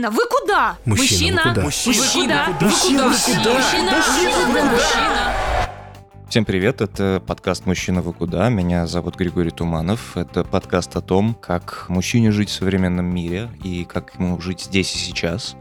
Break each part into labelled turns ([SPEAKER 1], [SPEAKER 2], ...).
[SPEAKER 1] Мужчина, вы куда?
[SPEAKER 2] Мужчина, вы куда?
[SPEAKER 1] Мужчина,
[SPEAKER 2] вы куда?
[SPEAKER 1] Мужчина,
[SPEAKER 2] Мужчина,
[SPEAKER 1] Мужчина, Мужчина, Мужчина.
[SPEAKER 3] Всем привет, это подкаст «Мужчина, вы куда?». Меня зовут Григорий Туманов. Это подкаст о том, как мужчине жить в современном мире и как ему жить здесь и сейчас.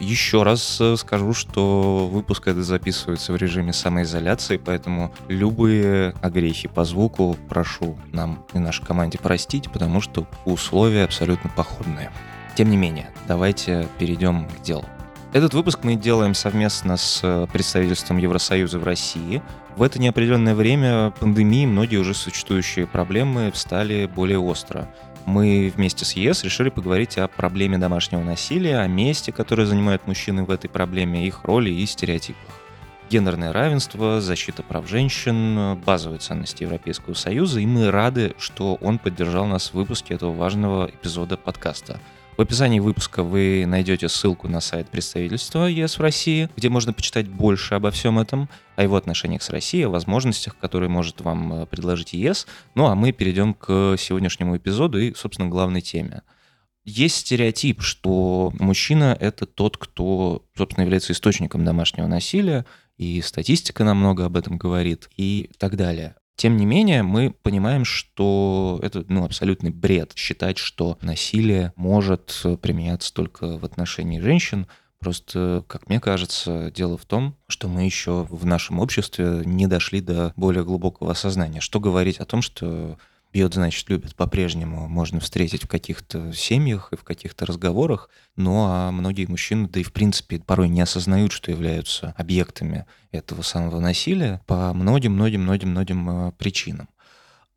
[SPEAKER 3] Еще раз э, скажу, что выпуск этот записывается в режиме самоизоляции, поэтому любые огрехи по звуку прошу нам и нашей команде простить, потому что условия абсолютно походные. Тем не менее, давайте перейдем к делу. Этот выпуск мы делаем совместно с э, представительством Евросоюза в России. В это неопределенное время пандемии многие уже существующие проблемы встали более остро мы вместе с ЕС решили поговорить о проблеме домашнего насилия, о месте, которое занимают мужчины в этой проблеме, их роли и стереотипах. Гендерное равенство, защита прав женщин, базовые ценности Европейского Союза, и мы рады, что он поддержал нас в выпуске этого важного эпизода подкаста – в описании выпуска вы найдете ссылку на сайт представительства ЕС в России, где можно почитать больше обо всем этом, о его отношениях с Россией, о возможностях, которые может вам э, предложить ЕС. Ну а мы перейдем к сегодняшнему эпизоду и, собственно, главной теме. Есть стереотип, что мужчина — это тот, кто, собственно, является источником домашнего насилия, и статистика нам много об этом говорит, и так далее. Тем не менее, мы понимаем, что это ну, абсолютный бред считать, что насилие может применяться только в отношении женщин. Просто, как мне кажется, дело в том, что мы еще в нашем обществе не дошли до более глубокого осознания. Что говорить о том, что Бьет, значит, любит по-прежнему можно встретить в каких-то семьях и в каких-то разговорах, ну а многие мужчины, да и в принципе, порой не осознают, что являются объектами этого самого насилия по многим-многим-многим-многим э, причинам.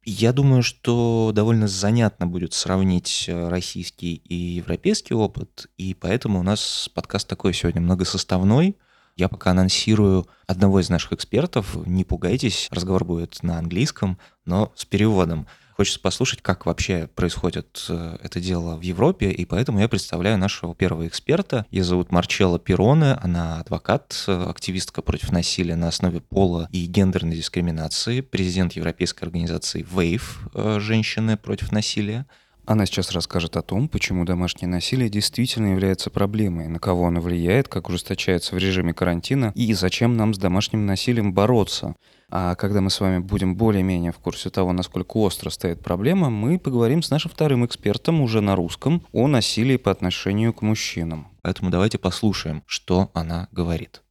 [SPEAKER 3] Я думаю, что довольно занятно будет сравнить э, российский и европейский опыт, и поэтому у нас подкаст такой сегодня многосоставной. Я пока анонсирую одного из наших экспертов. Не пугайтесь, разговор будет на английском, но с переводом. Хочется послушать, как вообще происходит э, это дело в Европе, и поэтому я представляю нашего первого эксперта. Ее зовут Марчелла Пироне, она адвокат, э, активистка против насилия на основе пола и гендерной дискриминации, президент Европейской организации WAVE э, «Женщины против насилия». Она сейчас расскажет о том, почему домашнее насилие действительно является проблемой, на кого оно влияет, как ужесточается в режиме карантина и зачем нам с домашним насилием бороться. А когда мы с вами будем более-менее в курсе того, насколько остро стоит проблема, мы поговорим с нашим вторым экспертом уже на русском о насилии по отношению к мужчинам. Поэтому давайте послушаем, что она говорит.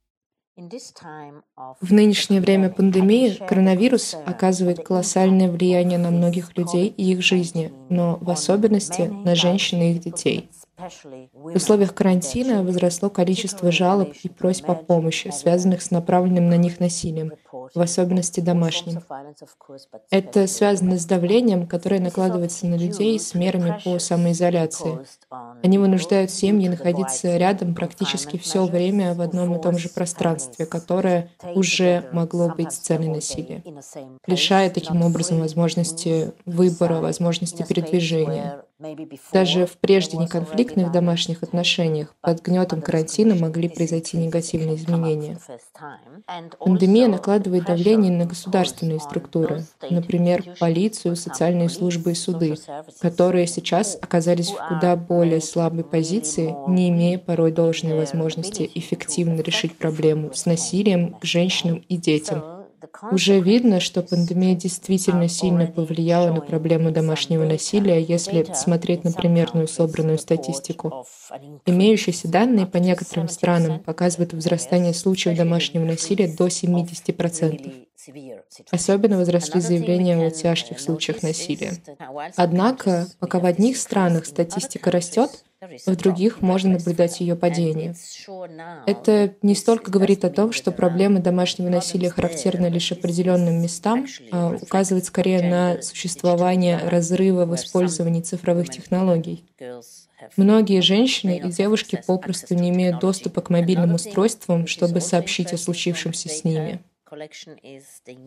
[SPEAKER 4] В нынешнее время пандемии коронавирус оказывает колоссальное влияние на многих людей и их жизни, но в особенности на женщин и их детей. В условиях карантина возросло количество жалоб и просьб о помощи, связанных с направленным на них насилием, в особенности домашним. Это связано с давлением, которое накладывается на людей с мерами по самоизоляции. Они вынуждают семьи находиться рядом практически все время в одном и том же пространстве, которое уже могло быть сценой насилия, лишая таким образом возможности выбора, возможности передвижения. Даже в прежде неконфликтных домашних отношениях под гнетом карантина могли произойти негативные изменения. Пандемия накладывает давление на государственные структуры, например, полицию, социальные службы и суды, которые сейчас оказались в куда более слабой позиции, не имея порой должной возможности эффективно решить проблему с насилием к женщинам и детям, уже видно, что пандемия действительно сильно повлияла на проблему домашнего насилия, если смотреть на примерную собранную статистику. Имеющиеся данные по некоторым странам показывают возрастание случаев домашнего насилия до 70%. Особенно возросли заявления о тяжких случаях насилия. Однако, пока в одних странах статистика растет, в других можно наблюдать ее падение. Это не столько говорит о том, что проблемы домашнего насилия характерны лишь определенным местам, а указывает скорее на существование разрыва в использовании цифровых технологий. Многие женщины и девушки попросту не имеют доступа к мобильным устройствам, чтобы сообщить о случившемся с ними.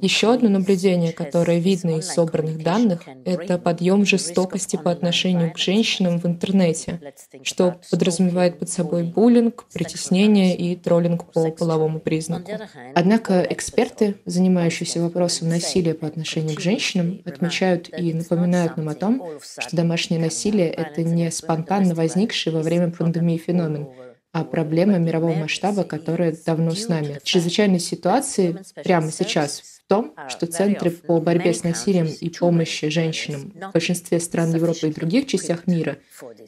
[SPEAKER 4] Еще одно наблюдение, которое видно из собранных данных, это подъем жестокости по отношению к женщинам в интернете, что подразумевает под собой буллинг, притеснение и троллинг по половому признаку. Однако эксперты, занимающиеся вопросом насилия по отношению к женщинам, отмечают и напоминают нам о том, что домашнее насилие — это не спонтанно возникший во время пандемии феномен, а проблема мирового масштаба, которая давно с нами. Чрезвычайные ситуации прямо сейчас в том, что центры по борьбе с насилием и помощи женщинам в большинстве стран Европы и других частях мира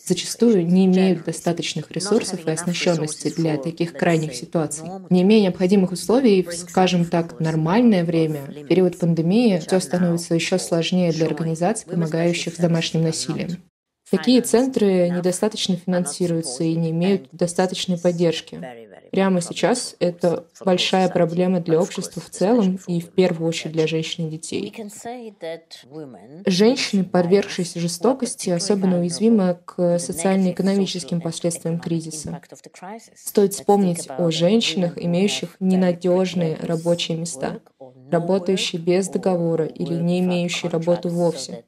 [SPEAKER 4] зачастую не имеют достаточных ресурсов и оснащенности для таких крайних ситуаций. Не имея необходимых условий, в, скажем так, нормальное время, в период пандемии, все становится еще сложнее для организаций, помогающих с домашним насилием. Такие центры недостаточно финансируются и не имеют достаточной поддержки. Прямо сейчас это большая проблема для общества в целом и в первую очередь для женщин и детей. Женщины, подвергшиеся жестокости, особенно уязвимы к социально-экономическим последствиям кризиса. Стоит вспомнить о женщинах, имеющих ненадежные рабочие места, работающие без договора или не имеющие работу вовсе.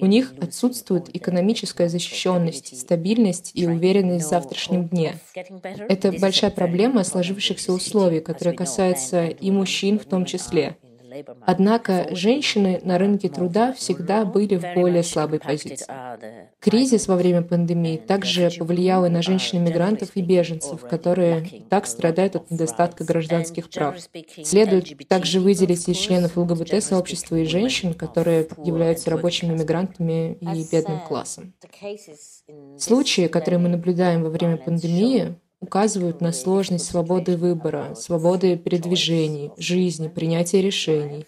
[SPEAKER 4] У них отсутствует экономическая защищенность, стабильность и уверенность в завтрашнем дне. Это большая проблема сложившихся условий, которая касается и мужчин в том числе. Однако женщины на рынке труда всегда были в более слабой позиции. Кризис во время пандемии также повлиял и на женщин-мигрантов и беженцев, которые так страдают от недостатка гражданских прав. Следует также выделить из членов ЛГБТ-сообщества и женщин, которые являются рабочими мигрантами и бедным классом. Случаи, которые мы наблюдаем во время пандемии, указывают на сложность свободы выбора, свободы передвижений, жизни, принятия решений.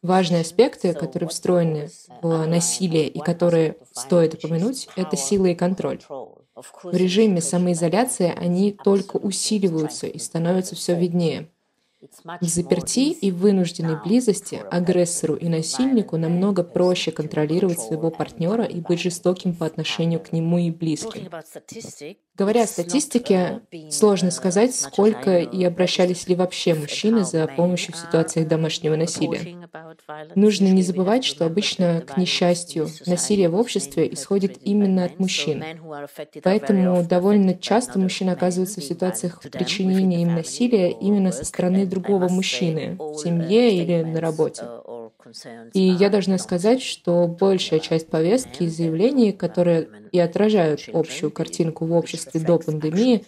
[SPEAKER 4] Важные аспекты, которые встроены в насилие и которые стоит упомянуть, это сила и контроль. В режиме самоизоляции они только усиливаются и становятся все виднее. В заперти и вынужденной близости агрессору и насильнику намного проще контролировать своего партнера и быть жестоким по отношению к нему и близким. Говоря о статистике, сложно сказать, сколько и обращались ли вообще мужчины за помощью в ситуациях домашнего насилия. Нужно не забывать, что обычно, к несчастью, насилие в обществе исходит именно от мужчин. Поэтому довольно часто мужчины оказываются в ситуациях причинения им насилия именно со стороны другого мужчины, в семье или на работе. И я должна сказать, что большая часть повестки и заявлений, которые и отражают общую картинку в обществе до пандемии,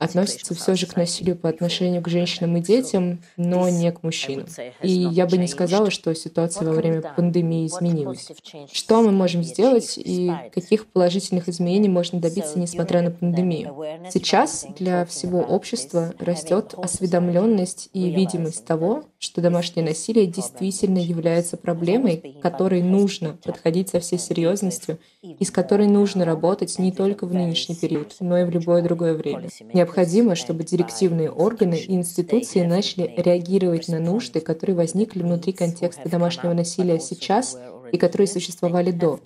[SPEAKER 4] относится все же к насилию по отношению к женщинам и детям, но не к мужчинам. И я бы не сказала, что ситуация во время пандемии изменилась. Что мы можем сделать и каких положительных изменений можно добиться, несмотря на пандемию? Сейчас для всего общества растет осведомленность и видимость того, что домашнее насилие действительно является проблемой, к которой нужно подходить со всей серьезностью и с которой нужно работать не только в нынешний период, но и в любое другое время. Необходимо, чтобы директивные органы и институции начали реагировать на нужды, которые возникли внутри контекста домашнего насилия сейчас и которые существовали до.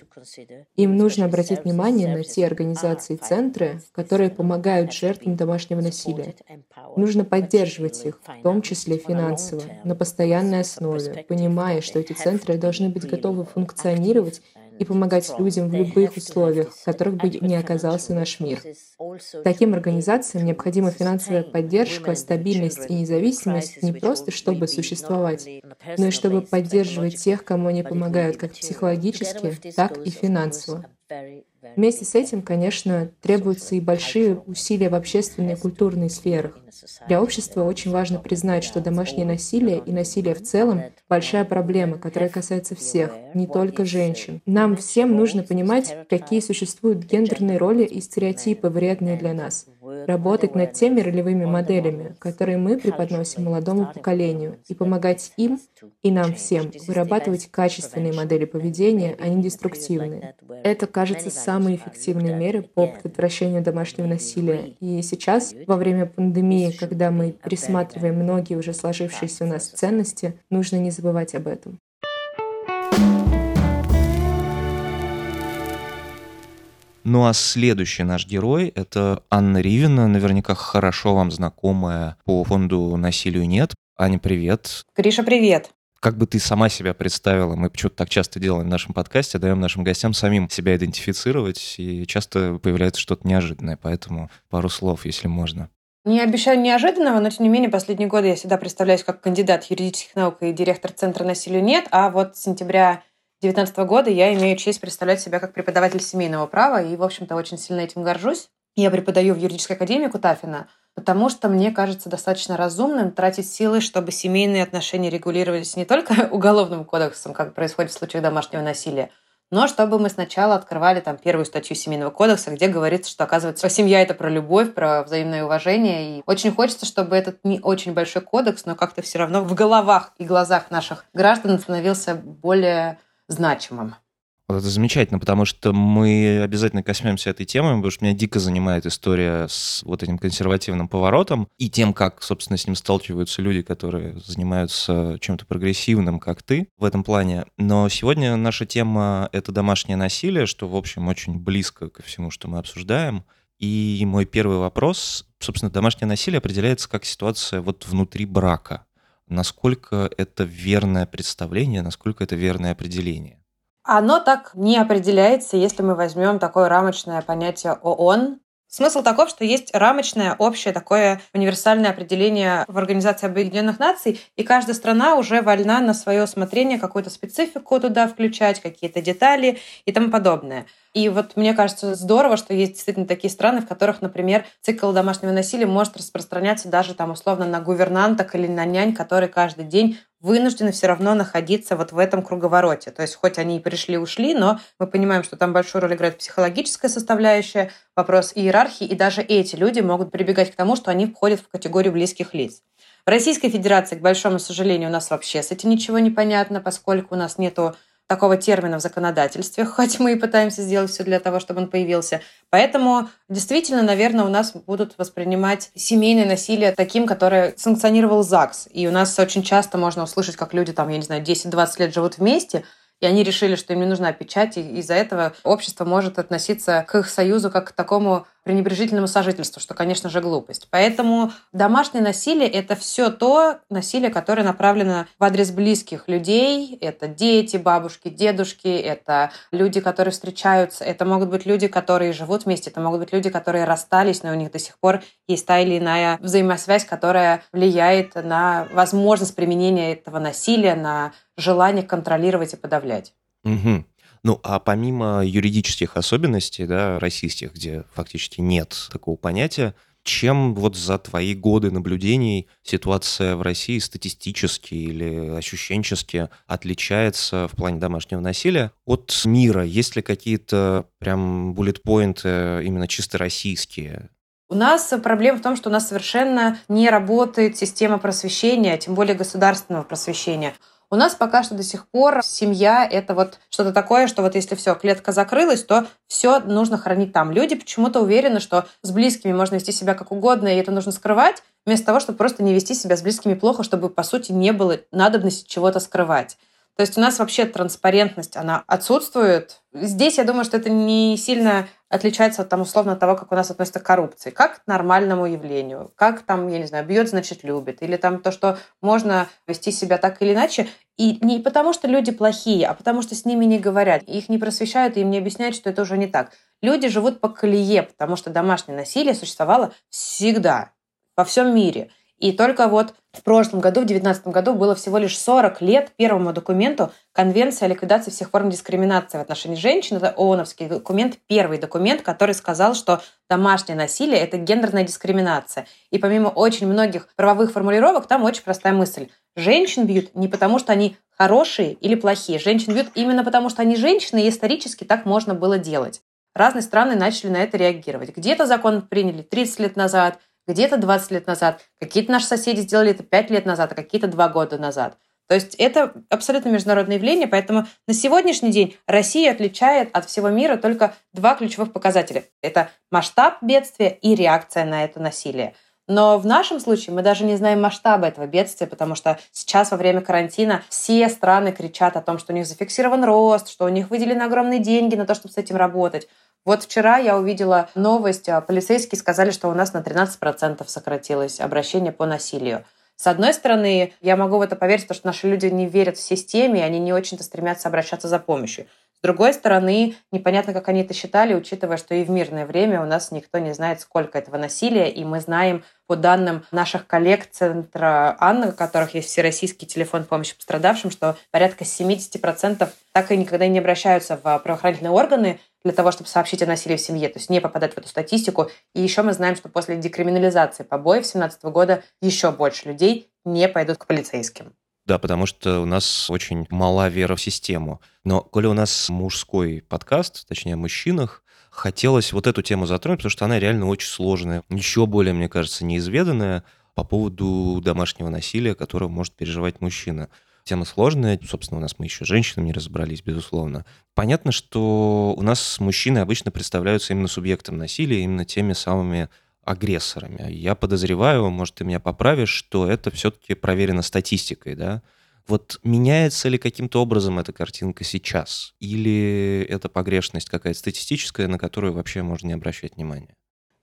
[SPEAKER 4] Им нужно обратить внимание на те организации и центры, которые помогают жертвам домашнего насилия. Нужно поддерживать их, в том числе финансово, на постоянной основе, понимая, что эти центры должны быть готовы функционировать и помогать людям в любых условиях, в которых бы ни оказался наш мир. Таким организациям необходима финансовая поддержка, стабильность и независимость не просто чтобы существовать, но и чтобы поддерживать тех, кому они помогают как психологически, так и финансово. Вместе с этим, конечно, требуются и большие усилия в общественной и культурной сферах. Для общества очень важно признать, что домашнее насилие и насилие в целом — большая проблема, которая касается всех, не только женщин. Нам всем нужно понимать, какие существуют гендерные роли и стереотипы, вредные для нас — работать над теми ролевыми моделями, которые мы преподносим молодому поколению, и помогать им и нам всем вырабатывать качественные модели поведения, а не деструктивные. Это, кажется, самые эффективные меры по предотвращению домашнего насилия. И сейчас, во время пандемии, когда мы пересматриваем многие уже сложившиеся у нас ценности, нужно не забывать об этом.
[SPEAKER 3] Ну а следующий наш герой — это Анна Ривина, наверняка хорошо вам знакомая по фонду «Насилию нет». Аня, привет.
[SPEAKER 2] Гриша, привет.
[SPEAKER 3] Как бы ты сама себя представила? Мы почему-то так часто делаем в нашем подкасте, даем нашим гостям самим себя идентифицировать, и часто появляется что-то неожиданное, поэтому пару слов, если можно.
[SPEAKER 2] Не обещаю неожиданного, но тем не менее последние годы я всегда представляюсь как кандидат юридических наук и директор Центра насилию нет, а вот с сентября 2019 года я имею честь представлять себя как преподаватель семейного права и, в общем-то, очень сильно этим горжусь. Я преподаю в юридической академии Кутафина, потому что мне кажется достаточно разумным тратить силы, чтобы семейные отношения регулировались не только уголовным кодексом, как происходит в случаях домашнего насилия, но чтобы мы сначала открывали там первую статью Семейного кодекса, где говорится, что, оказывается, семья — это про любовь, про взаимное уважение. И очень хочется, чтобы этот не очень большой кодекс, но как-то все равно в головах и глазах наших граждан становился более значимым.
[SPEAKER 3] Вот это замечательно, потому что мы обязательно коснемся этой темы, потому что меня дико занимает история с вот этим консервативным поворотом и тем, как, собственно, с ним сталкиваются люди, которые занимаются чем-то прогрессивным, как ты в этом плане. Но сегодня наша тема — это домашнее насилие, что, в общем, очень близко ко всему, что мы обсуждаем. И мой первый вопрос, собственно, домашнее насилие определяется как ситуация вот внутри брака. Насколько это верное представление, насколько это верное определение?
[SPEAKER 2] Оно так не определяется, если мы возьмем такое рамочное понятие ООН. Смысл таков, что есть рамочное, общее такое универсальное определение в Организации Объединенных Наций, и каждая страна уже вольна на свое усмотрение какую-то специфику туда включать, какие-то детали и тому подобное. И вот мне кажется здорово, что есть действительно такие страны, в которых, например, цикл домашнего насилия может распространяться даже там условно на гувернанток или на нянь, которые каждый день вынуждены все равно находиться вот в этом круговороте. То есть хоть они и пришли-ушли, но мы понимаем, что там большую роль играет психологическая составляющая, вопрос иерархии, и даже эти люди могут прибегать к тому, что они входят в категорию близких лиц. В Российской Федерации, к большому сожалению, у нас вообще с этим ничего не понятно, поскольку у нас нету такого термина в законодательстве, хоть мы и пытаемся сделать все для того, чтобы он появился. Поэтому действительно, наверное, у нас будут воспринимать семейное насилие таким, которое санкционировал ЗАГС. И у нас очень часто можно услышать, как люди там, я не знаю, 10-20 лет живут вместе, и они решили, что им не нужна печать, и из-за этого общество может относиться к их союзу как к такому пренебрежительному сожительству, что, конечно же, глупость. Поэтому домашнее насилие — это все то насилие, которое направлено в адрес близких людей. Это дети, бабушки, дедушки, это люди, которые встречаются, это могут быть люди, которые живут вместе, это могут быть люди, которые расстались, но у них до сих пор есть та или иная взаимосвязь, которая влияет на возможность применения этого насилия, на желание контролировать и подавлять.
[SPEAKER 3] Угу. Ну, а помимо юридических особенностей, да, российских, где фактически нет такого понятия, чем вот за твои годы наблюдений ситуация в России статистически или ощущенчески отличается в плане домашнего насилия от мира? Есть ли какие-то прям буллет-поинты именно чисто российские?
[SPEAKER 2] У нас проблема в том, что у нас совершенно не работает система просвещения, тем более государственного просвещения. У нас пока что до сих пор семья — это вот что-то такое, что вот если все, клетка закрылась, то все нужно хранить там. Люди почему-то уверены, что с близкими можно вести себя как угодно, и это нужно скрывать, вместо того, чтобы просто не вести себя с близкими плохо, чтобы, по сути, не было надобности чего-то скрывать. То есть у нас вообще транспарентность, она отсутствует. Здесь я думаю, что это не сильно отличается от, там, условно, того, как у нас относятся к коррупции. Как к нормальному явлению. Как там, я не знаю, бьет, значит, любит. Или там то, что можно вести себя так или иначе. И не потому, что люди плохие, а потому, что с ними не говорят. Их не просвещают, им не объясняют, что это уже не так. Люди живут по колее, потому что домашнее насилие существовало всегда, во всем мире. И только вот в прошлом году, в 2019 году, было всего лишь 40 лет первому документу Конвенции о ликвидации всех форм дискриминации в отношении женщин. Это ООНовский документ, первый документ, который сказал, что домашнее насилие – это гендерная дискриминация. И помимо очень многих правовых формулировок, там очень простая мысль. Женщин бьют не потому, что они хорошие или плохие. Женщин бьют именно потому, что они женщины, и исторически так можно было делать. Разные страны начали на это реагировать. Где-то закон приняли 30 лет назад – где-то 20 лет назад, какие-то наши соседи сделали это 5 лет назад, а какие-то 2 года назад. То есть это абсолютно международное явление, поэтому на сегодняшний день Россия отличает от всего мира только два ключевых показателя. Это масштаб бедствия и реакция на это насилие. Но в нашем случае мы даже не знаем масштаба этого бедствия, потому что сейчас во время карантина все страны кричат о том, что у них зафиксирован рост, что у них выделены огромные деньги на то, чтобы с этим работать. Вот вчера я увидела новость, а полицейские сказали, что у нас на 13% сократилось обращение по насилию. С одной стороны, я могу в это поверить, потому что наши люди не верят в системе, и они не очень-то стремятся обращаться за помощью. С другой стороны, непонятно, как они это считали, учитывая, что и в мирное время у нас никто не знает, сколько этого насилия, и мы знаем по данным наших коллег Центра Анны, у которых есть всероссийский телефон помощи пострадавшим, что порядка 70% так и никогда не обращаются в правоохранительные органы для того, чтобы сообщить о насилии в семье, то есть не попадать в эту статистику. И еще мы знаем, что после декриминализации побоев 2017 года еще больше людей не пойдут к полицейским.
[SPEAKER 3] Да, потому что у нас очень мала вера в систему. Но коли у нас мужской подкаст, точнее о мужчинах, хотелось вот эту тему затронуть, потому что она реально очень сложная, еще более, мне кажется, неизведанная по поводу домашнего насилия, которое может переживать мужчина. Тема сложная, собственно, у нас мы еще женщинами не разобрались, безусловно. Понятно, что у нас мужчины обычно представляются именно субъектом насилия, именно теми самыми агрессорами. Я подозреваю, может, ты меня поправишь, что это все-таки проверено статистикой, да? Вот меняется ли каким-то образом эта картинка сейчас? Или это погрешность какая-то статистическая, на которую вообще можно не обращать внимания?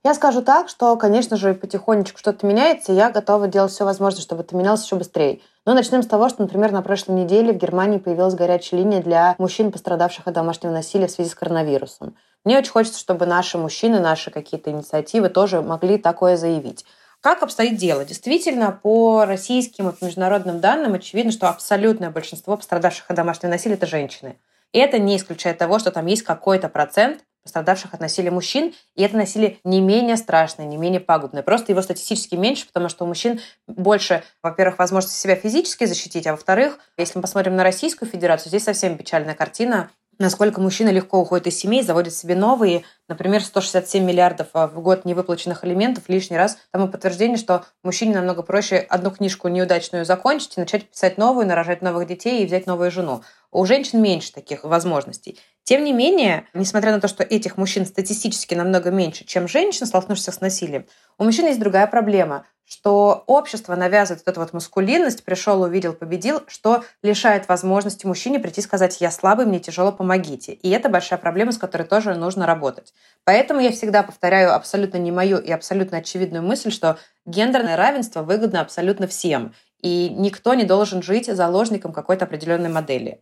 [SPEAKER 2] Я скажу так, что, конечно же, потихонечку что-то меняется, и я готова делать все возможное, чтобы это менялось еще быстрее. Но начнем с того, что, например, на прошлой неделе в Германии появилась горячая линия для мужчин, пострадавших от домашнего насилия в связи с коронавирусом. Мне очень хочется, чтобы наши мужчины, наши какие-то инициативы тоже могли такое заявить. Как обстоит дело? Действительно, по российским и по международным данным очевидно, что абсолютное большинство пострадавших от домашнего насилия – это женщины. И это не исключает того, что там есть какой-то процент пострадавших от насилия мужчин, и это насилие не менее страшное, не менее пагубное. Просто его статистически меньше, потому что у мужчин больше, во-первых, возможности себя физически защитить, а во-вторых, если мы посмотрим на Российскую Федерацию, здесь совсем печальная картина насколько мужчины легко уходят из семей, заводят себе новые. Например, 167 миллиардов а, в год невыплаченных алиментов лишний раз. Тому подтверждение, что мужчине намного проще одну книжку неудачную закончить и начать писать новую, нарожать новых детей и взять новую жену. У женщин меньше таких возможностей. Тем не менее, несмотря на то, что этих мужчин статистически намного меньше, чем женщин, столкнувшихся с насилием, у мужчин есть другая проблема что общество навязывает вот эту вот маскулинность, пришел, увидел, победил, что лишает возможности мужчине прийти и сказать «я слабый, мне тяжело, помогите». И это большая проблема, с которой тоже нужно работать. Поэтому я всегда повторяю абсолютно не мою и абсолютно очевидную мысль, что гендерное равенство выгодно абсолютно всем. И никто не должен жить заложником какой-то определенной модели.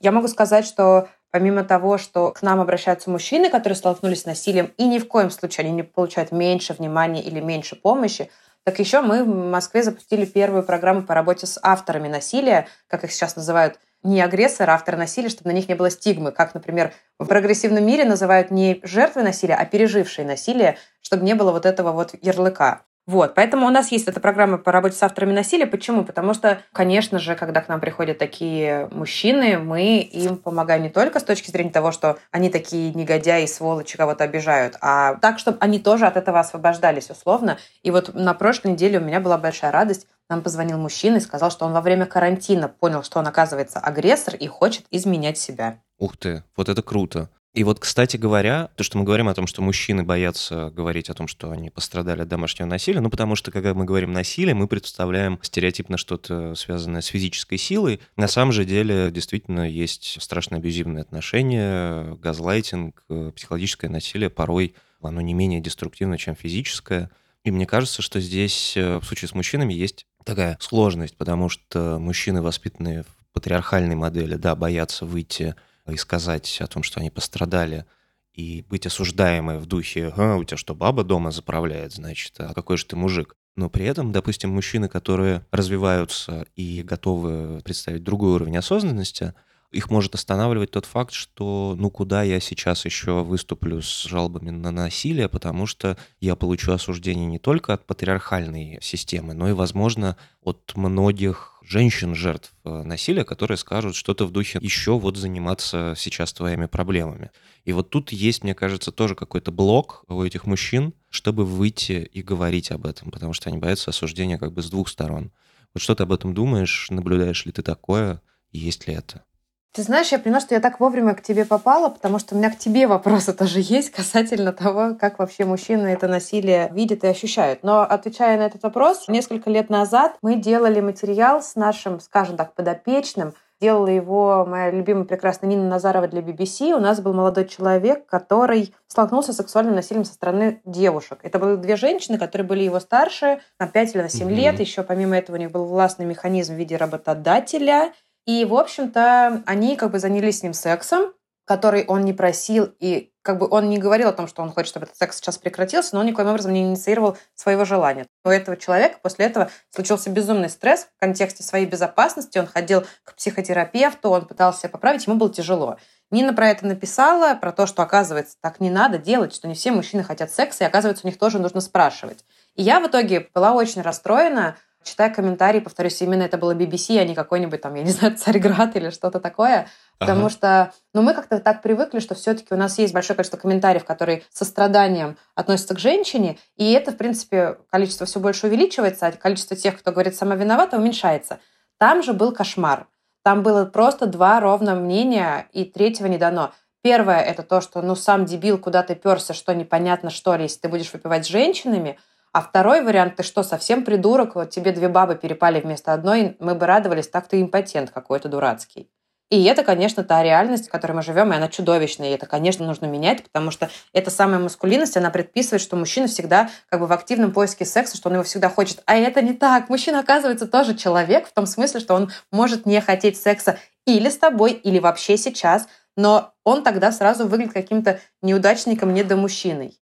[SPEAKER 2] Я могу сказать, что помимо того, что к нам обращаются мужчины, которые столкнулись с насилием, и ни в коем случае они не получают меньше внимания или меньше помощи, так еще мы в Москве запустили первую программу по работе с авторами насилия, как их сейчас называют, не агрессоры, а авторы насилия, чтобы на них не было стигмы, как, например, в прогрессивном мире называют не жертвы насилия, а пережившие насилие, чтобы не было вот этого вот ярлыка. Вот, поэтому у нас есть эта программа по работе с авторами насилия. Почему? Потому что, конечно же, когда к нам приходят такие мужчины, мы им помогаем не только с точки зрения того, что они такие негодяи, сволочи, кого-то обижают, а так, чтобы они тоже от этого освобождались условно. И вот на прошлой неделе у меня была большая радость. Нам позвонил мужчина и сказал, что он во время карантина понял, что он, оказывается, агрессор и хочет изменять себя.
[SPEAKER 3] Ух ты, вот это круто. И вот, кстати говоря, то, что мы говорим о том, что мужчины боятся говорить о том, что они пострадали от домашнего насилия, ну, потому что, когда мы говорим насилие, мы представляем стереотипно что-то связанное с физической силой. На самом же деле, действительно, есть страшно абьюзивные отношения, газлайтинг, э, психологическое насилие порой оно не менее деструктивно, чем физическое. И мне кажется, что здесь э, в случае с мужчинами есть такая сложность, потому что мужчины, воспитанные в патриархальной модели, да, боятся выйти и сказать о том, что они пострадали, и быть осуждаемой в духе «А, у тебя что, баба дома заправляет, значит, а какой же ты мужик?» Но при этом, допустим, мужчины, которые развиваются и готовы представить другой уровень осознанности, их может останавливать тот факт, что ну куда я сейчас еще выступлю с жалобами на насилие, потому что я получу осуждение не только от патриархальной системы, но и, возможно, от многих женщин-жертв э, насилия, которые скажут что-то в духе еще вот заниматься сейчас твоими проблемами. И вот тут есть, мне кажется, тоже какой-то блок у этих мужчин, чтобы выйти и говорить об этом, потому что они боятся осуждения как бы с двух сторон. Вот что ты об этом думаешь? Наблюдаешь ли ты такое? есть ли это?
[SPEAKER 2] Ты знаешь, я поняла, что я так вовремя к тебе попала, потому что у меня к тебе вопросы тоже есть касательно того, как вообще мужчины это насилие видят и ощущают. Но отвечая на этот вопрос, несколько лет назад мы делали материал с нашим, скажем так, подопечным, делала его моя любимая прекрасная Нина Назарова для BBC. У нас был молодой человек, который столкнулся с сексуальным насилием со стороны девушек. Это были две женщины, которые были его старше на 5 или на 7 mm-hmm. лет. Еще помимо этого у них был властный механизм в виде работодателя. И, в общем-то, они как бы занялись с ним сексом, который он не просил, и как бы он не говорил о том, что он хочет, чтобы этот секс сейчас прекратился, но он никоим образом не инициировал своего желания. У этого человека после этого случился безумный стресс в контексте своей безопасности. Он ходил к психотерапевту, он пытался себя поправить, ему было тяжело. Нина про это написала, про то, что, оказывается, так не надо делать, что не все мужчины хотят секса, и, оказывается, у них тоже нужно спрашивать. И я в итоге была очень расстроена, читая комментарии, повторюсь, именно это было BBC, а не какой-нибудь там, я не знаю, Царьград или что-то такое. Потому ага. что ну, мы как-то так привыкли, что все-таки у нас есть большое количество комментариев, которые со страданием относятся к женщине, и это, в принципе, количество все больше увеличивается, а количество тех, кто говорит «сама виновата», уменьшается. Там же был кошмар. Там было просто два ровно мнения, и третьего не дано. Первое – это то, что ну сам дебил, куда ты перся, что непонятно, что ли, если ты будешь выпивать с женщинами – а второй вариант, ты что, совсем придурок, вот тебе две бабы перепали вместо одной, мы бы радовались, так ты импотент какой-то дурацкий. И это, конечно, та реальность, в которой мы живем, и она чудовищная. И это, конечно, нужно менять, потому что эта самая маскулинность, она предписывает, что мужчина всегда как бы в активном поиске секса, что он его всегда хочет. А это не так. Мужчина, оказывается, тоже человек в том смысле, что он может не хотеть секса или с тобой, или вообще сейчас, но он тогда сразу выглядит каким-то неудачником, недомужчиной.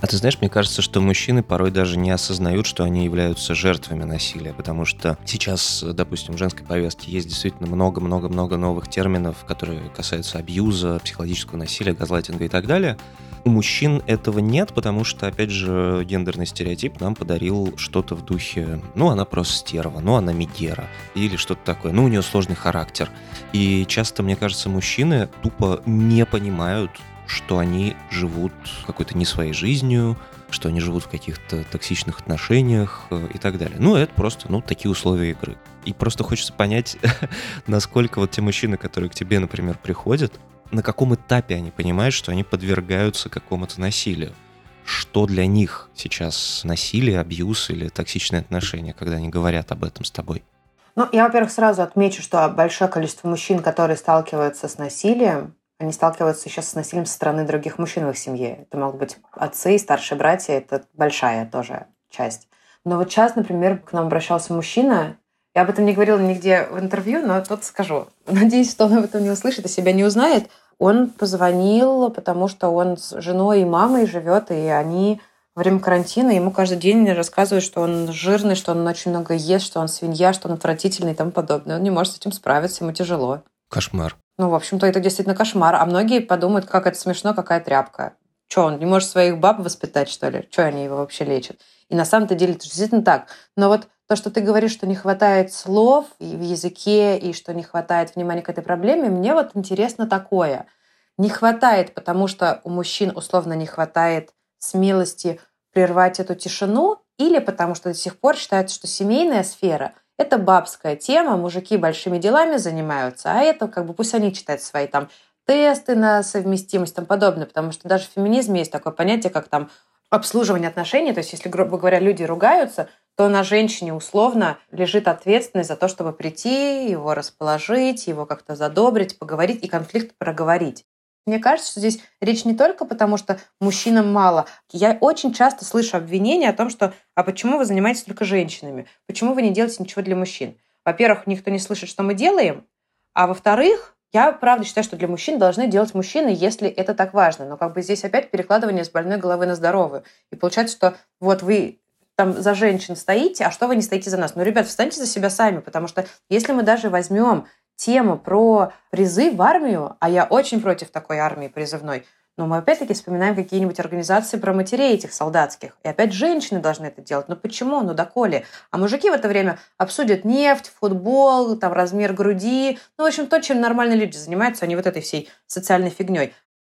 [SPEAKER 3] А ты знаешь, мне кажется, что мужчины порой даже не осознают, что они являются жертвами насилия, потому что сейчас, допустим, в женской повестке есть действительно много-много-много новых терминов, которые касаются абьюза, психологического насилия, газлайтинга и так далее. У мужчин этого нет, потому что, опять же, гендерный стереотип нам подарил что-то в духе, ну, она просто стерва, ну, она мегера, или что-то такое, ну, у нее сложный характер. И часто, мне кажется, мужчины тупо не понимают, что они живут какой-то не своей жизнью, что они живут в каких-то токсичных отношениях э, и так далее. Ну, это просто, ну, такие условия игры. И просто хочется понять, насколько вот те мужчины, которые к тебе, например, приходят, на каком этапе они понимают, что они подвергаются какому-то насилию. Что для них сейчас насилие, абьюз или токсичные отношения, когда они говорят об этом с тобой?
[SPEAKER 2] Ну, я, во-первых, сразу отмечу, что большое количество мужчин, которые сталкиваются с насилием, они сталкиваются сейчас с насилием со стороны других мужчин в их семье. Это могут быть отцы, старшие братья, это большая тоже часть. Но вот сейчас, например, к нам обращался мужчина, я об этом не говорила нигде в интервью, но тут скажу. Надеюсь, что он об этом не услышит и себя не узнает. Он позвонил, потому что он с женой и мамой живет, и они во время карантина ему каждый день рассказывают, что он жирный, что он очень много ест, что он свинья, что он отвратительный и тому подобное. Он не может с этим справиться, ему тяжело.
[SPEAKER 3] Кошмар.
[SPEAKER 2] Ну, в общем-то, это действительно кошмар. А многие подумают, как это смешно, какая тряпка. Что, он не может своих баб воспитать, что ли? Что они его вообще лечат? И на самом-то деле это действительно так. Но вот то, что ты говоришь, что не хватает слов и в языке, и что не хватает внимания к этой проблеме, мне вот интересно такое. Не хватает, потому что у мужчин условно не хватает смелости прервать эту тишину, или потому что до сих пор считается, что семейная сфера – это бабская тема, мужики большими делами занимаются, а это как бы пусть они читают свои там тесты на совместимость и тому подобное, потому что даже в феминизме есть такое понятие, как там обслуживание отношений, то есть если, грубо говоря, люди ругаются, то на женщине условно лежит ответственность за то, чтобы прийти, его расположить, его как-то задобрить, поговорить и конфликт проговорить. Мне кажется, что здесь речь не только потому, что мужчинам мало. Я очень часто слышу обвинения о том, что «а почему вы занимаетесь только женщинами? Почему вы не делаете ничего для мужчин?» Во-первых, никто не слышит, что мы делаем, а во-вторых, я правда считаю, что для мужчин должны делать мужчины, если это так важно. Но как бы здесь опять перекладывание с больной головы на здоровую. И получается, что вот вы там за женщин стоите, а что вы не стоите за нас? Ну, ребят, встаньте за себя сами, потому что если мы даже возьмем тему про призыв в армию, а я очень против такой армии призывной, но мы опять-таки вспоминаем какие-нибудь организации про матерей этих солдатских. И опять женщины должны это делать. Но почему? Ну доколе? А мужики в это время обсудят нефть, футбол, там размер груди. Ну, в общем, то, чем нормальные люди занимаются, а не вот этой всей социальной фигней.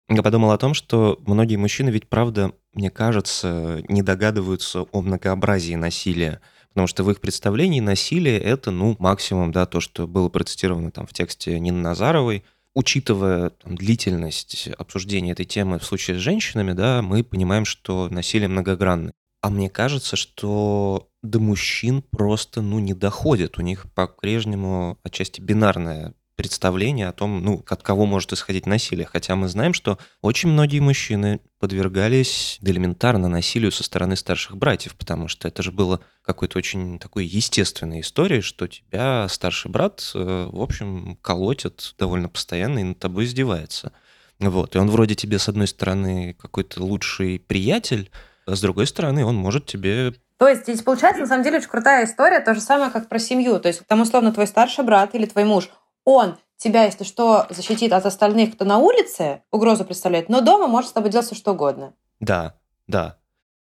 [SPEAKER 3] Я подумал о том, что многие мужчины ведь, правда, мне кажется, не догадываются о многообразии насилия. Потому что в их представлении насилие — это, ну, максимум, да, то, что было процитировано там в тексте Нины Назаровой. Учитывая там, длительность обсуждения этой темы в случае с женщинами, да, мы понимаем, что насилие многогранное. А мне кажется, что до мужчин просто, ну, не доходит. У них по-прежнему отчасти бинарное представление о том, ну, от кого может исходить насилие. Хотя мы знаем, что очень многие мужчины подвергались элементарно насилию со стороны старших братьев, потому что это же было какой-то очень такой естественной историей, что тебя старший брат, э, в общем, колотит довольно постоянно и над тобой издевается. Вот. И он вроде тебе, с одной стороны, какой-то лучший приятель, а с другой стороны, он может тебе
[SPEAKER 2] то есть здесь получается, на самом деле, очень крутая история, то же самое, как про семью. То есть там, условно, твой старший брат или твой муж, он тебя, если что, защитит от остальных, кто на улице угрозу представляет, но дома может с тобой делать все что угодно.
[SPEAKER 3] Да, да.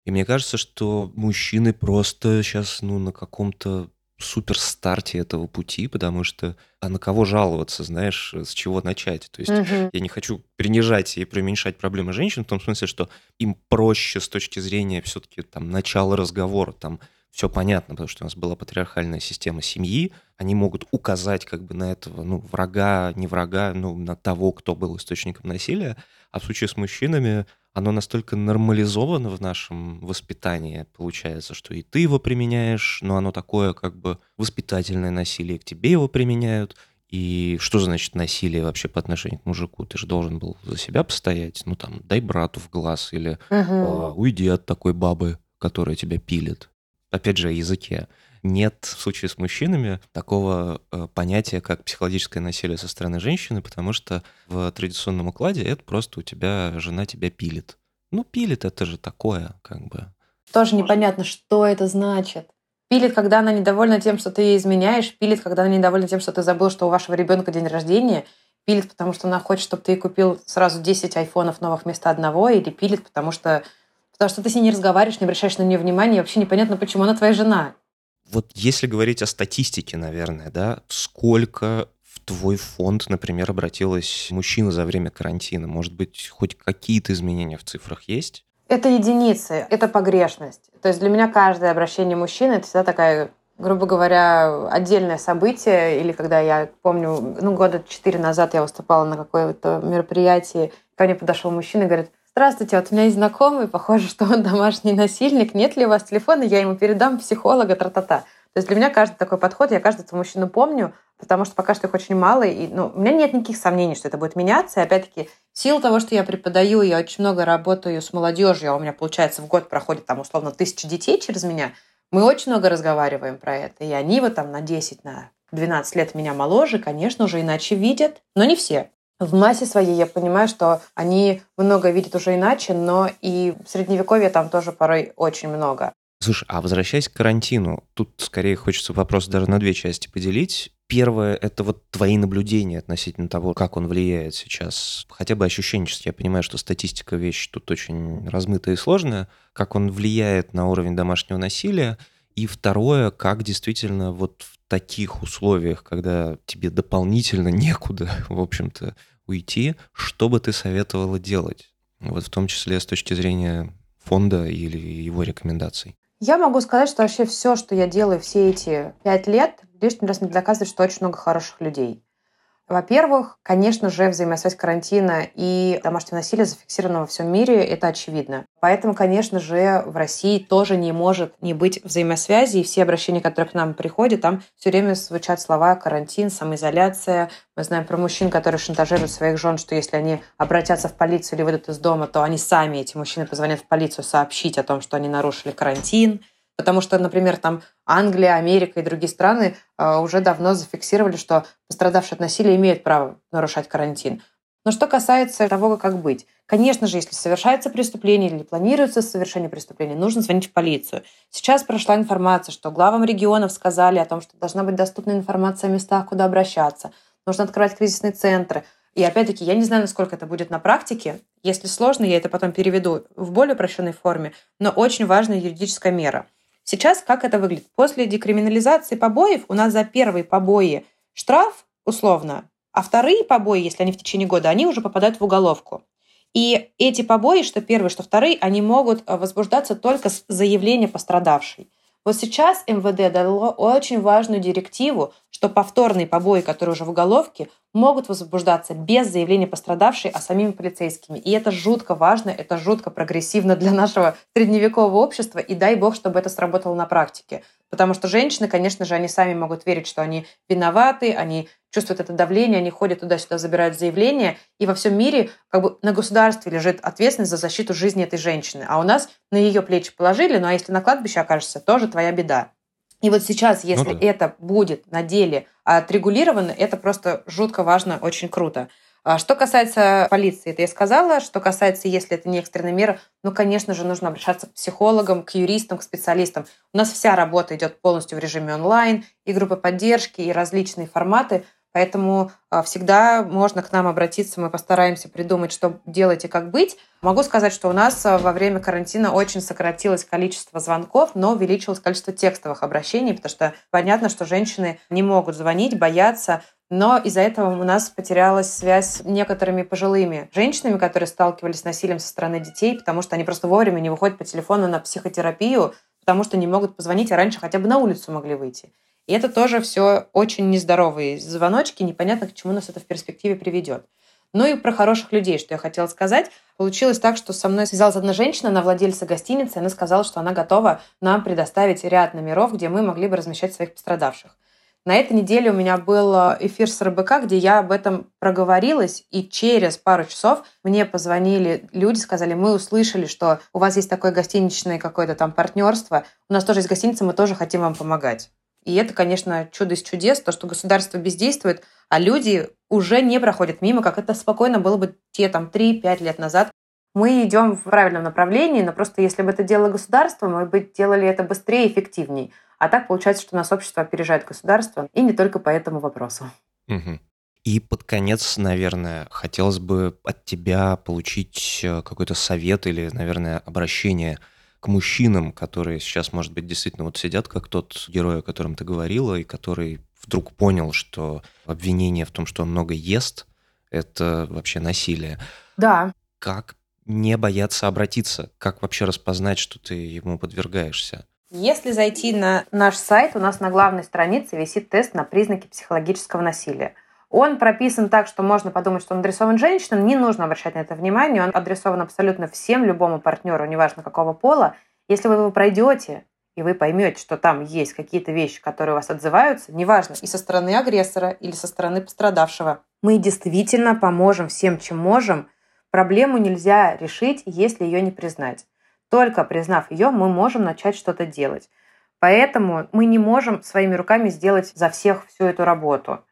[SPEAKER 3] И мне кажется, что мужчины просто сейчас, ну, на каком-то супер старте этого пути, потому что а на кого жаловаться, знаешь, с чего начать? То есть угу. я не хочу принижать и преуменьшать проблемы женщин в том смысле, что им проще с точки зрения все-таки там начала разговора, там все понятно, потому что у нас была патриархальная система семьи, они могут указать как бы на этого, ну, врага, не врага, ну, на того, кто был источником насилия, а в случае с мужчинами оно настолько нормализовано в нашем воспитании, получается, что и ты его применяешь, но оно такое как бы воспитательное насилие, к тебе его применяют, и что значит насилие вообще по отношению к мужику? Ты же должен был за себя постоять, ну там, дай брату в глаз или угу. уйди от такой бабы, которая тебя пилит опять же, о языке. Нет в случае с мужчинами такого э, понятия, как психологическое насилие со стороны женщины, потому что в традиционном укладе это просто у тебя жена тебя пилит. Ну, пилит это же такое, как бы.
[SPEAKER 2] Тоже непонятно, что это значит. Пилит, когда она недовольна тем, что ты ей изменяешь, пилит, когда она недовольна тем, что ты забыл, что у вашего ребенка день рождения, пилит, потому что она хочет, чтобы ты купил сразу 10 айфонов новых вместо одного, или пилит, потому что Потому что ты с ней не разговариваешь, не обращаешь на нее внимания, и вообще непонятно, почему она твоя жена.
[SPEAKER 3] Вот если говорить о статистике, наверное, да, сколько в твой фонд, например, обратилась мужчина за время карантина? Может быть, хоть какие-то изменения в цифрах есть?
[SPEAKER 2] Это единицы, это погрешность. То есть для меня каждое обращение мужчины — это всегда такая грубо говоря, отдельное событие, или когда я помню, ну, года четыре назад я выступала на какое-то мероприятии, ко мне подошел мужчина и говорит, Здравствуйте, вот у меня есть знакомый, похоже, что он домашний насильник. Нет ли у вас телефона? Я ему передам психолога, тра-та-та. То есть для меня каждый такой подход, я каждого мужчину помню, потому что пока что их очень мало, и ну, у меня нет никаких сомнений, что это будет меняться. И опять-таки, в силу того, что я преподаю, я очень много работаю с молодежью, а у меня, получается, в год проходит там условно тысяча детей через меня, мы очень много разговариваем про это. И они вот там на 10, на 12 лет меня моложе, конечно, уже иначе видят, но не все в массе своей я понимаю, что они много видят уже иначе, но и в Средневековье там тоже порой очень много.
[SPEAKER 3] Слушай, а возвращаясь к карантину, тут скорее хочется вопрос даже на две части поделить. Первое — это вот твои наблюдения относительно того, как он влияет сейчас. Хотя бы ощущенчески. Я понимаю, что статистика вещь тут очень размытая и сложная. Как он влияет на уровень домашнего насилия. И второе, как действительно вот в таких условиях, когда тебе дополнительно некуда, в общем-то, уйти, что бы ты советовала делать? Вот в том числе с точки зрения фонда или его рекомендаций.
[SPEAKER 2] Я могу сказать, что вообще все, что я делаю все эти пять лет, лишний раз мне доказывает, что очень много хороших людей. Во-первых, конечно же, взаимосвязь карантина и домашнего насилия зафиксирована во всем мире, это очевидно. Поэтому, конечно же, в России тоже не может не быть взаимосвязи, и все обращения, которые к нам приходят, там все время звучат слова карантин, самоизоляция. Мы знаем про мужчин, которые шантажируют своих жен, что если они обратятся в полицию или выйдут из дома, то они сами, эти мужчины, позвонят в полицию сообщить о том, что они нарушили карантин. Потому что, например, там Англия, Америка и другие страны э, уже давно зафиксировали, что пострадавшие от насилия имеют право нарушать карантин. Но что касается того, как быть. Конечно же, если совершается преступление или планируется совершение преступления, нужно звонить в полицию. Сейчас прошла информация, что главам регионов сказали о том, что должна быть доступна информация о местах, куда обращаться. Нужно открывать кризисные центры. И опять-таки, я не знаю, насколько это будет на практике. Если сложно, я это потом переведу в более упрощенной форме. Но очень важная юридическая мера – Сейчас как это выглядит? После декриминализации побоев у нас за первые побои штраф условно, а вторые побои, если они в течение года, они уже попадают в уголовку. И эти побои, что первые, что вторые, они могут э, возбуждаться только с заявления пострадавшей. Вот сейчас МВД дало очень важную директиву, что повторные побои, которые уже в уголовке, могут возбуждаться без заявления пострадавшей, а самими полицейскими. И это жутко важно, это жутко прогрессивно для нашего средневекового общества, и дай бог, чтобы это сработало на практике. Потому что женщины, конечно же, они сами могут верить, что они виноваты, они чувствуют это давление, они ходят туда-сюда, забирают заявления, и во всем мире как бы на государстве лежит ответственность за защиту жизни этой женщины. А у нас на ее плечи положили, ну а если на кладбище окажешься, тоже твоя беда. И вот сейчас, ну если ну, да. это будет на деле отрегулировано, это просто жутко важно, очень круто. А что касается полиции, это я сказала. Что касается, если это не экстренная мера, ну, конечно же, нужно обращаться к психологам, к юристам, к специалистам. У нас вся работа идет полностью в режиме онлайн, и группы поддержки, и различные форматы. Поэтому а, всегда можно к нам обратиться, мы постараемся придумать, что делать и как быть. Могу сказать, что у нас а, во время карантина очень сократилось количество звонков, но увеличилось количество текстовых обращений, потому что понятно, что женщины не могут звонить, боятся, но из-за этого у нас потерялась связь с некоторыми пожилыми женщинами, которые сталкивались с насилием со стороны детей, потому что они просто вовремя не выходят по телефону на психотерапию, потому что не могут позвонить, а раньше хотя бы на улицу могли выйти. И это тоже все очень нездоровые звоночки, непонятно, к чему нас это в перспективе приведет. Ну и про хороших людей, что я хотела сказать. Получилось так, что со мной связалась одна женщина, она владельца гостиницы, и она сказала, что она готова нам предоставить ряд номеров, где мы могли бы размещать своих пострадавших. На этой неделе у меня был эфир с РБК, где я об этом проговорилась, и через пару часов мне позвонили люди, сказали, мы услышали, что у вас есть такое гостиничное какое-то там партнерство, у нас тоже есть гостиница, мы тоже хотим вам помогать. И это, конечно, чудо из чудес, то, что государство бездействует, а люди уже не проходят мимо, как это спокойно было бы те там 3-5 лет назад. Мы идем в правильном направлении, но просто если бы это делало государство, мы бы делали это быстрее и эффективнее. А так получается, что нас общество опережает государство, и не только по этому вопросу.
[SPEAKER 3] Угу. И под конец, наверное, хотелось бы от тебя получить э, какой-то совет или, наверное, обращение – к мужчинам, которые сейчас, может быть, действительно вот сидят, как тот герой, о котором ты говорила, и который вдруг понял, что обвинение в том, что он много ест, это вообще насилие.
[SPEAKER 2] Да.
[SPEAKER 3] Как не бояться обратиться? Как вообще распознать, что ты ему подвергаешься?
[SPEAKER 2] Если зайти на наш сайт, у нас на главной странице висит тест на признаки психологического насилия. Он прописан так, что можно подумать, что он адресован женщинам, не нужно обращать на это внимание, он адресован абсолютно всем, любому партнеру, неважно какого пола. Если вы его пройдете, и вы поймете, что там есть какие-то вещи, которые у вас отзываются, неважно, и со стороны агрессора или со стороны пострадавшего, мы действительно поможем всем, чем можем. Проблему нельзя решить, если ее не признать. Только признав ее, мы можем начать что-то делать. Поэтому мы не можем своими руками сделать за всех всю эту работу.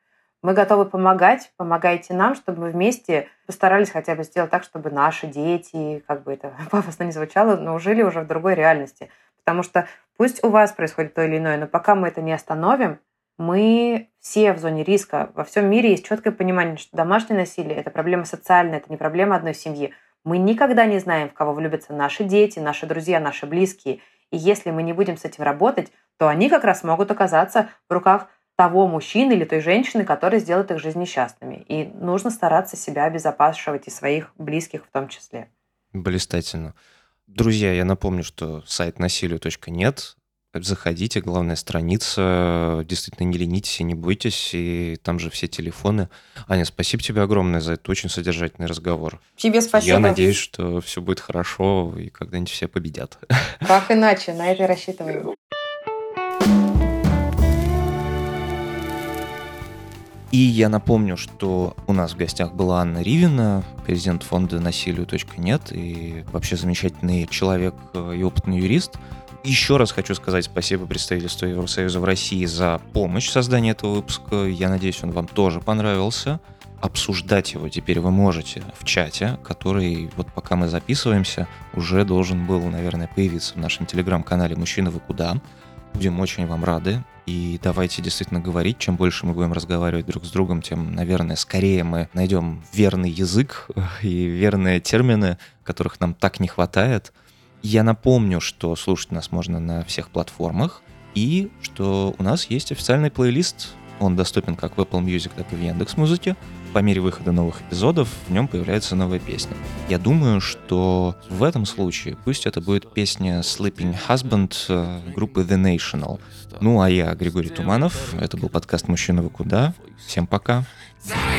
[SPEAKER 2] Мы готовы помогать, помогайте нам, чтобы мы вместе постарались хотя бы сделать так, чтобы наши дети, как бы это пафосно не звучало, но жили уже в другой реальности. Потому что пусть у вас происходит то или иное, но пока мы это не остановим, мы все в зоне риска. Во всем мире есть четкое понимание, что домашнее насилие – это проблема социальная, это не проблема одной семьи. Мы никогда не знаем, в кого влюбятся наши дети, наши друзья, наши близкие. И если мы не будем с этим работать, то они как раз могут оказаться в руках того мужчины или той женщины, который сделает их жизнь несчастными. И нужно стараться себя обезопасивать и своих близких в том числе.
[SPEAKER 3] Блистательно. Друзья, я напомню, что сайт насилию.нет. Заходите, главная страница. Действительно, не ленитесь и не бойтесь. И там же все телефоны. Аня, спасибо тебе огромное за этот очень содержательный разговор.
[SPEAKER 2] Тебе спасибо.
[SPEAKER 3] Я надеюсь, что все будет хорошо и когда-нибудь все победят.
[SPEAKER 2] Как иначе? На это рассчитываем.
[SPEAKER 3] И я напомню, что у нас в гостях была Анна Ривина, президент фонда насилию.нет и вообще замечательный человек и опытный юрист. Еще раз хочу сказать спасибо представительству Евросоюза в России за помощь в создании этого выпуска. Я надеюсь, он вам тоже понравился. Обсуждать его теперь вы можете в чате, который, вот пока мы записываемся, уже должен был, наверное, появиться в нашем телеграм-канале «Мужчина, вы куда?». Будем очень вам рады. И давайте действительно говорить, чем больше мы будем разговаривать друг с другом, тем, наверное, скорее мы найдем верный язык и верные термины, которых нам так не хватает. Я напомню, что слушать нас можно на всех платформах, и что у нас есть официальный плейлист. Он доступен как в Apple Music, так и в Яндекс.Музыке. по мере выхода новых эпизодов в нем появляется новая песня. Я думаю, что в этом случае пусть это будет песня Sleeping Husband э, группы The National. Ну а я, Григорий Туманов, это был подкаст «Мужчина вы куда?». Всем пока.
[SPEAKER 5] Time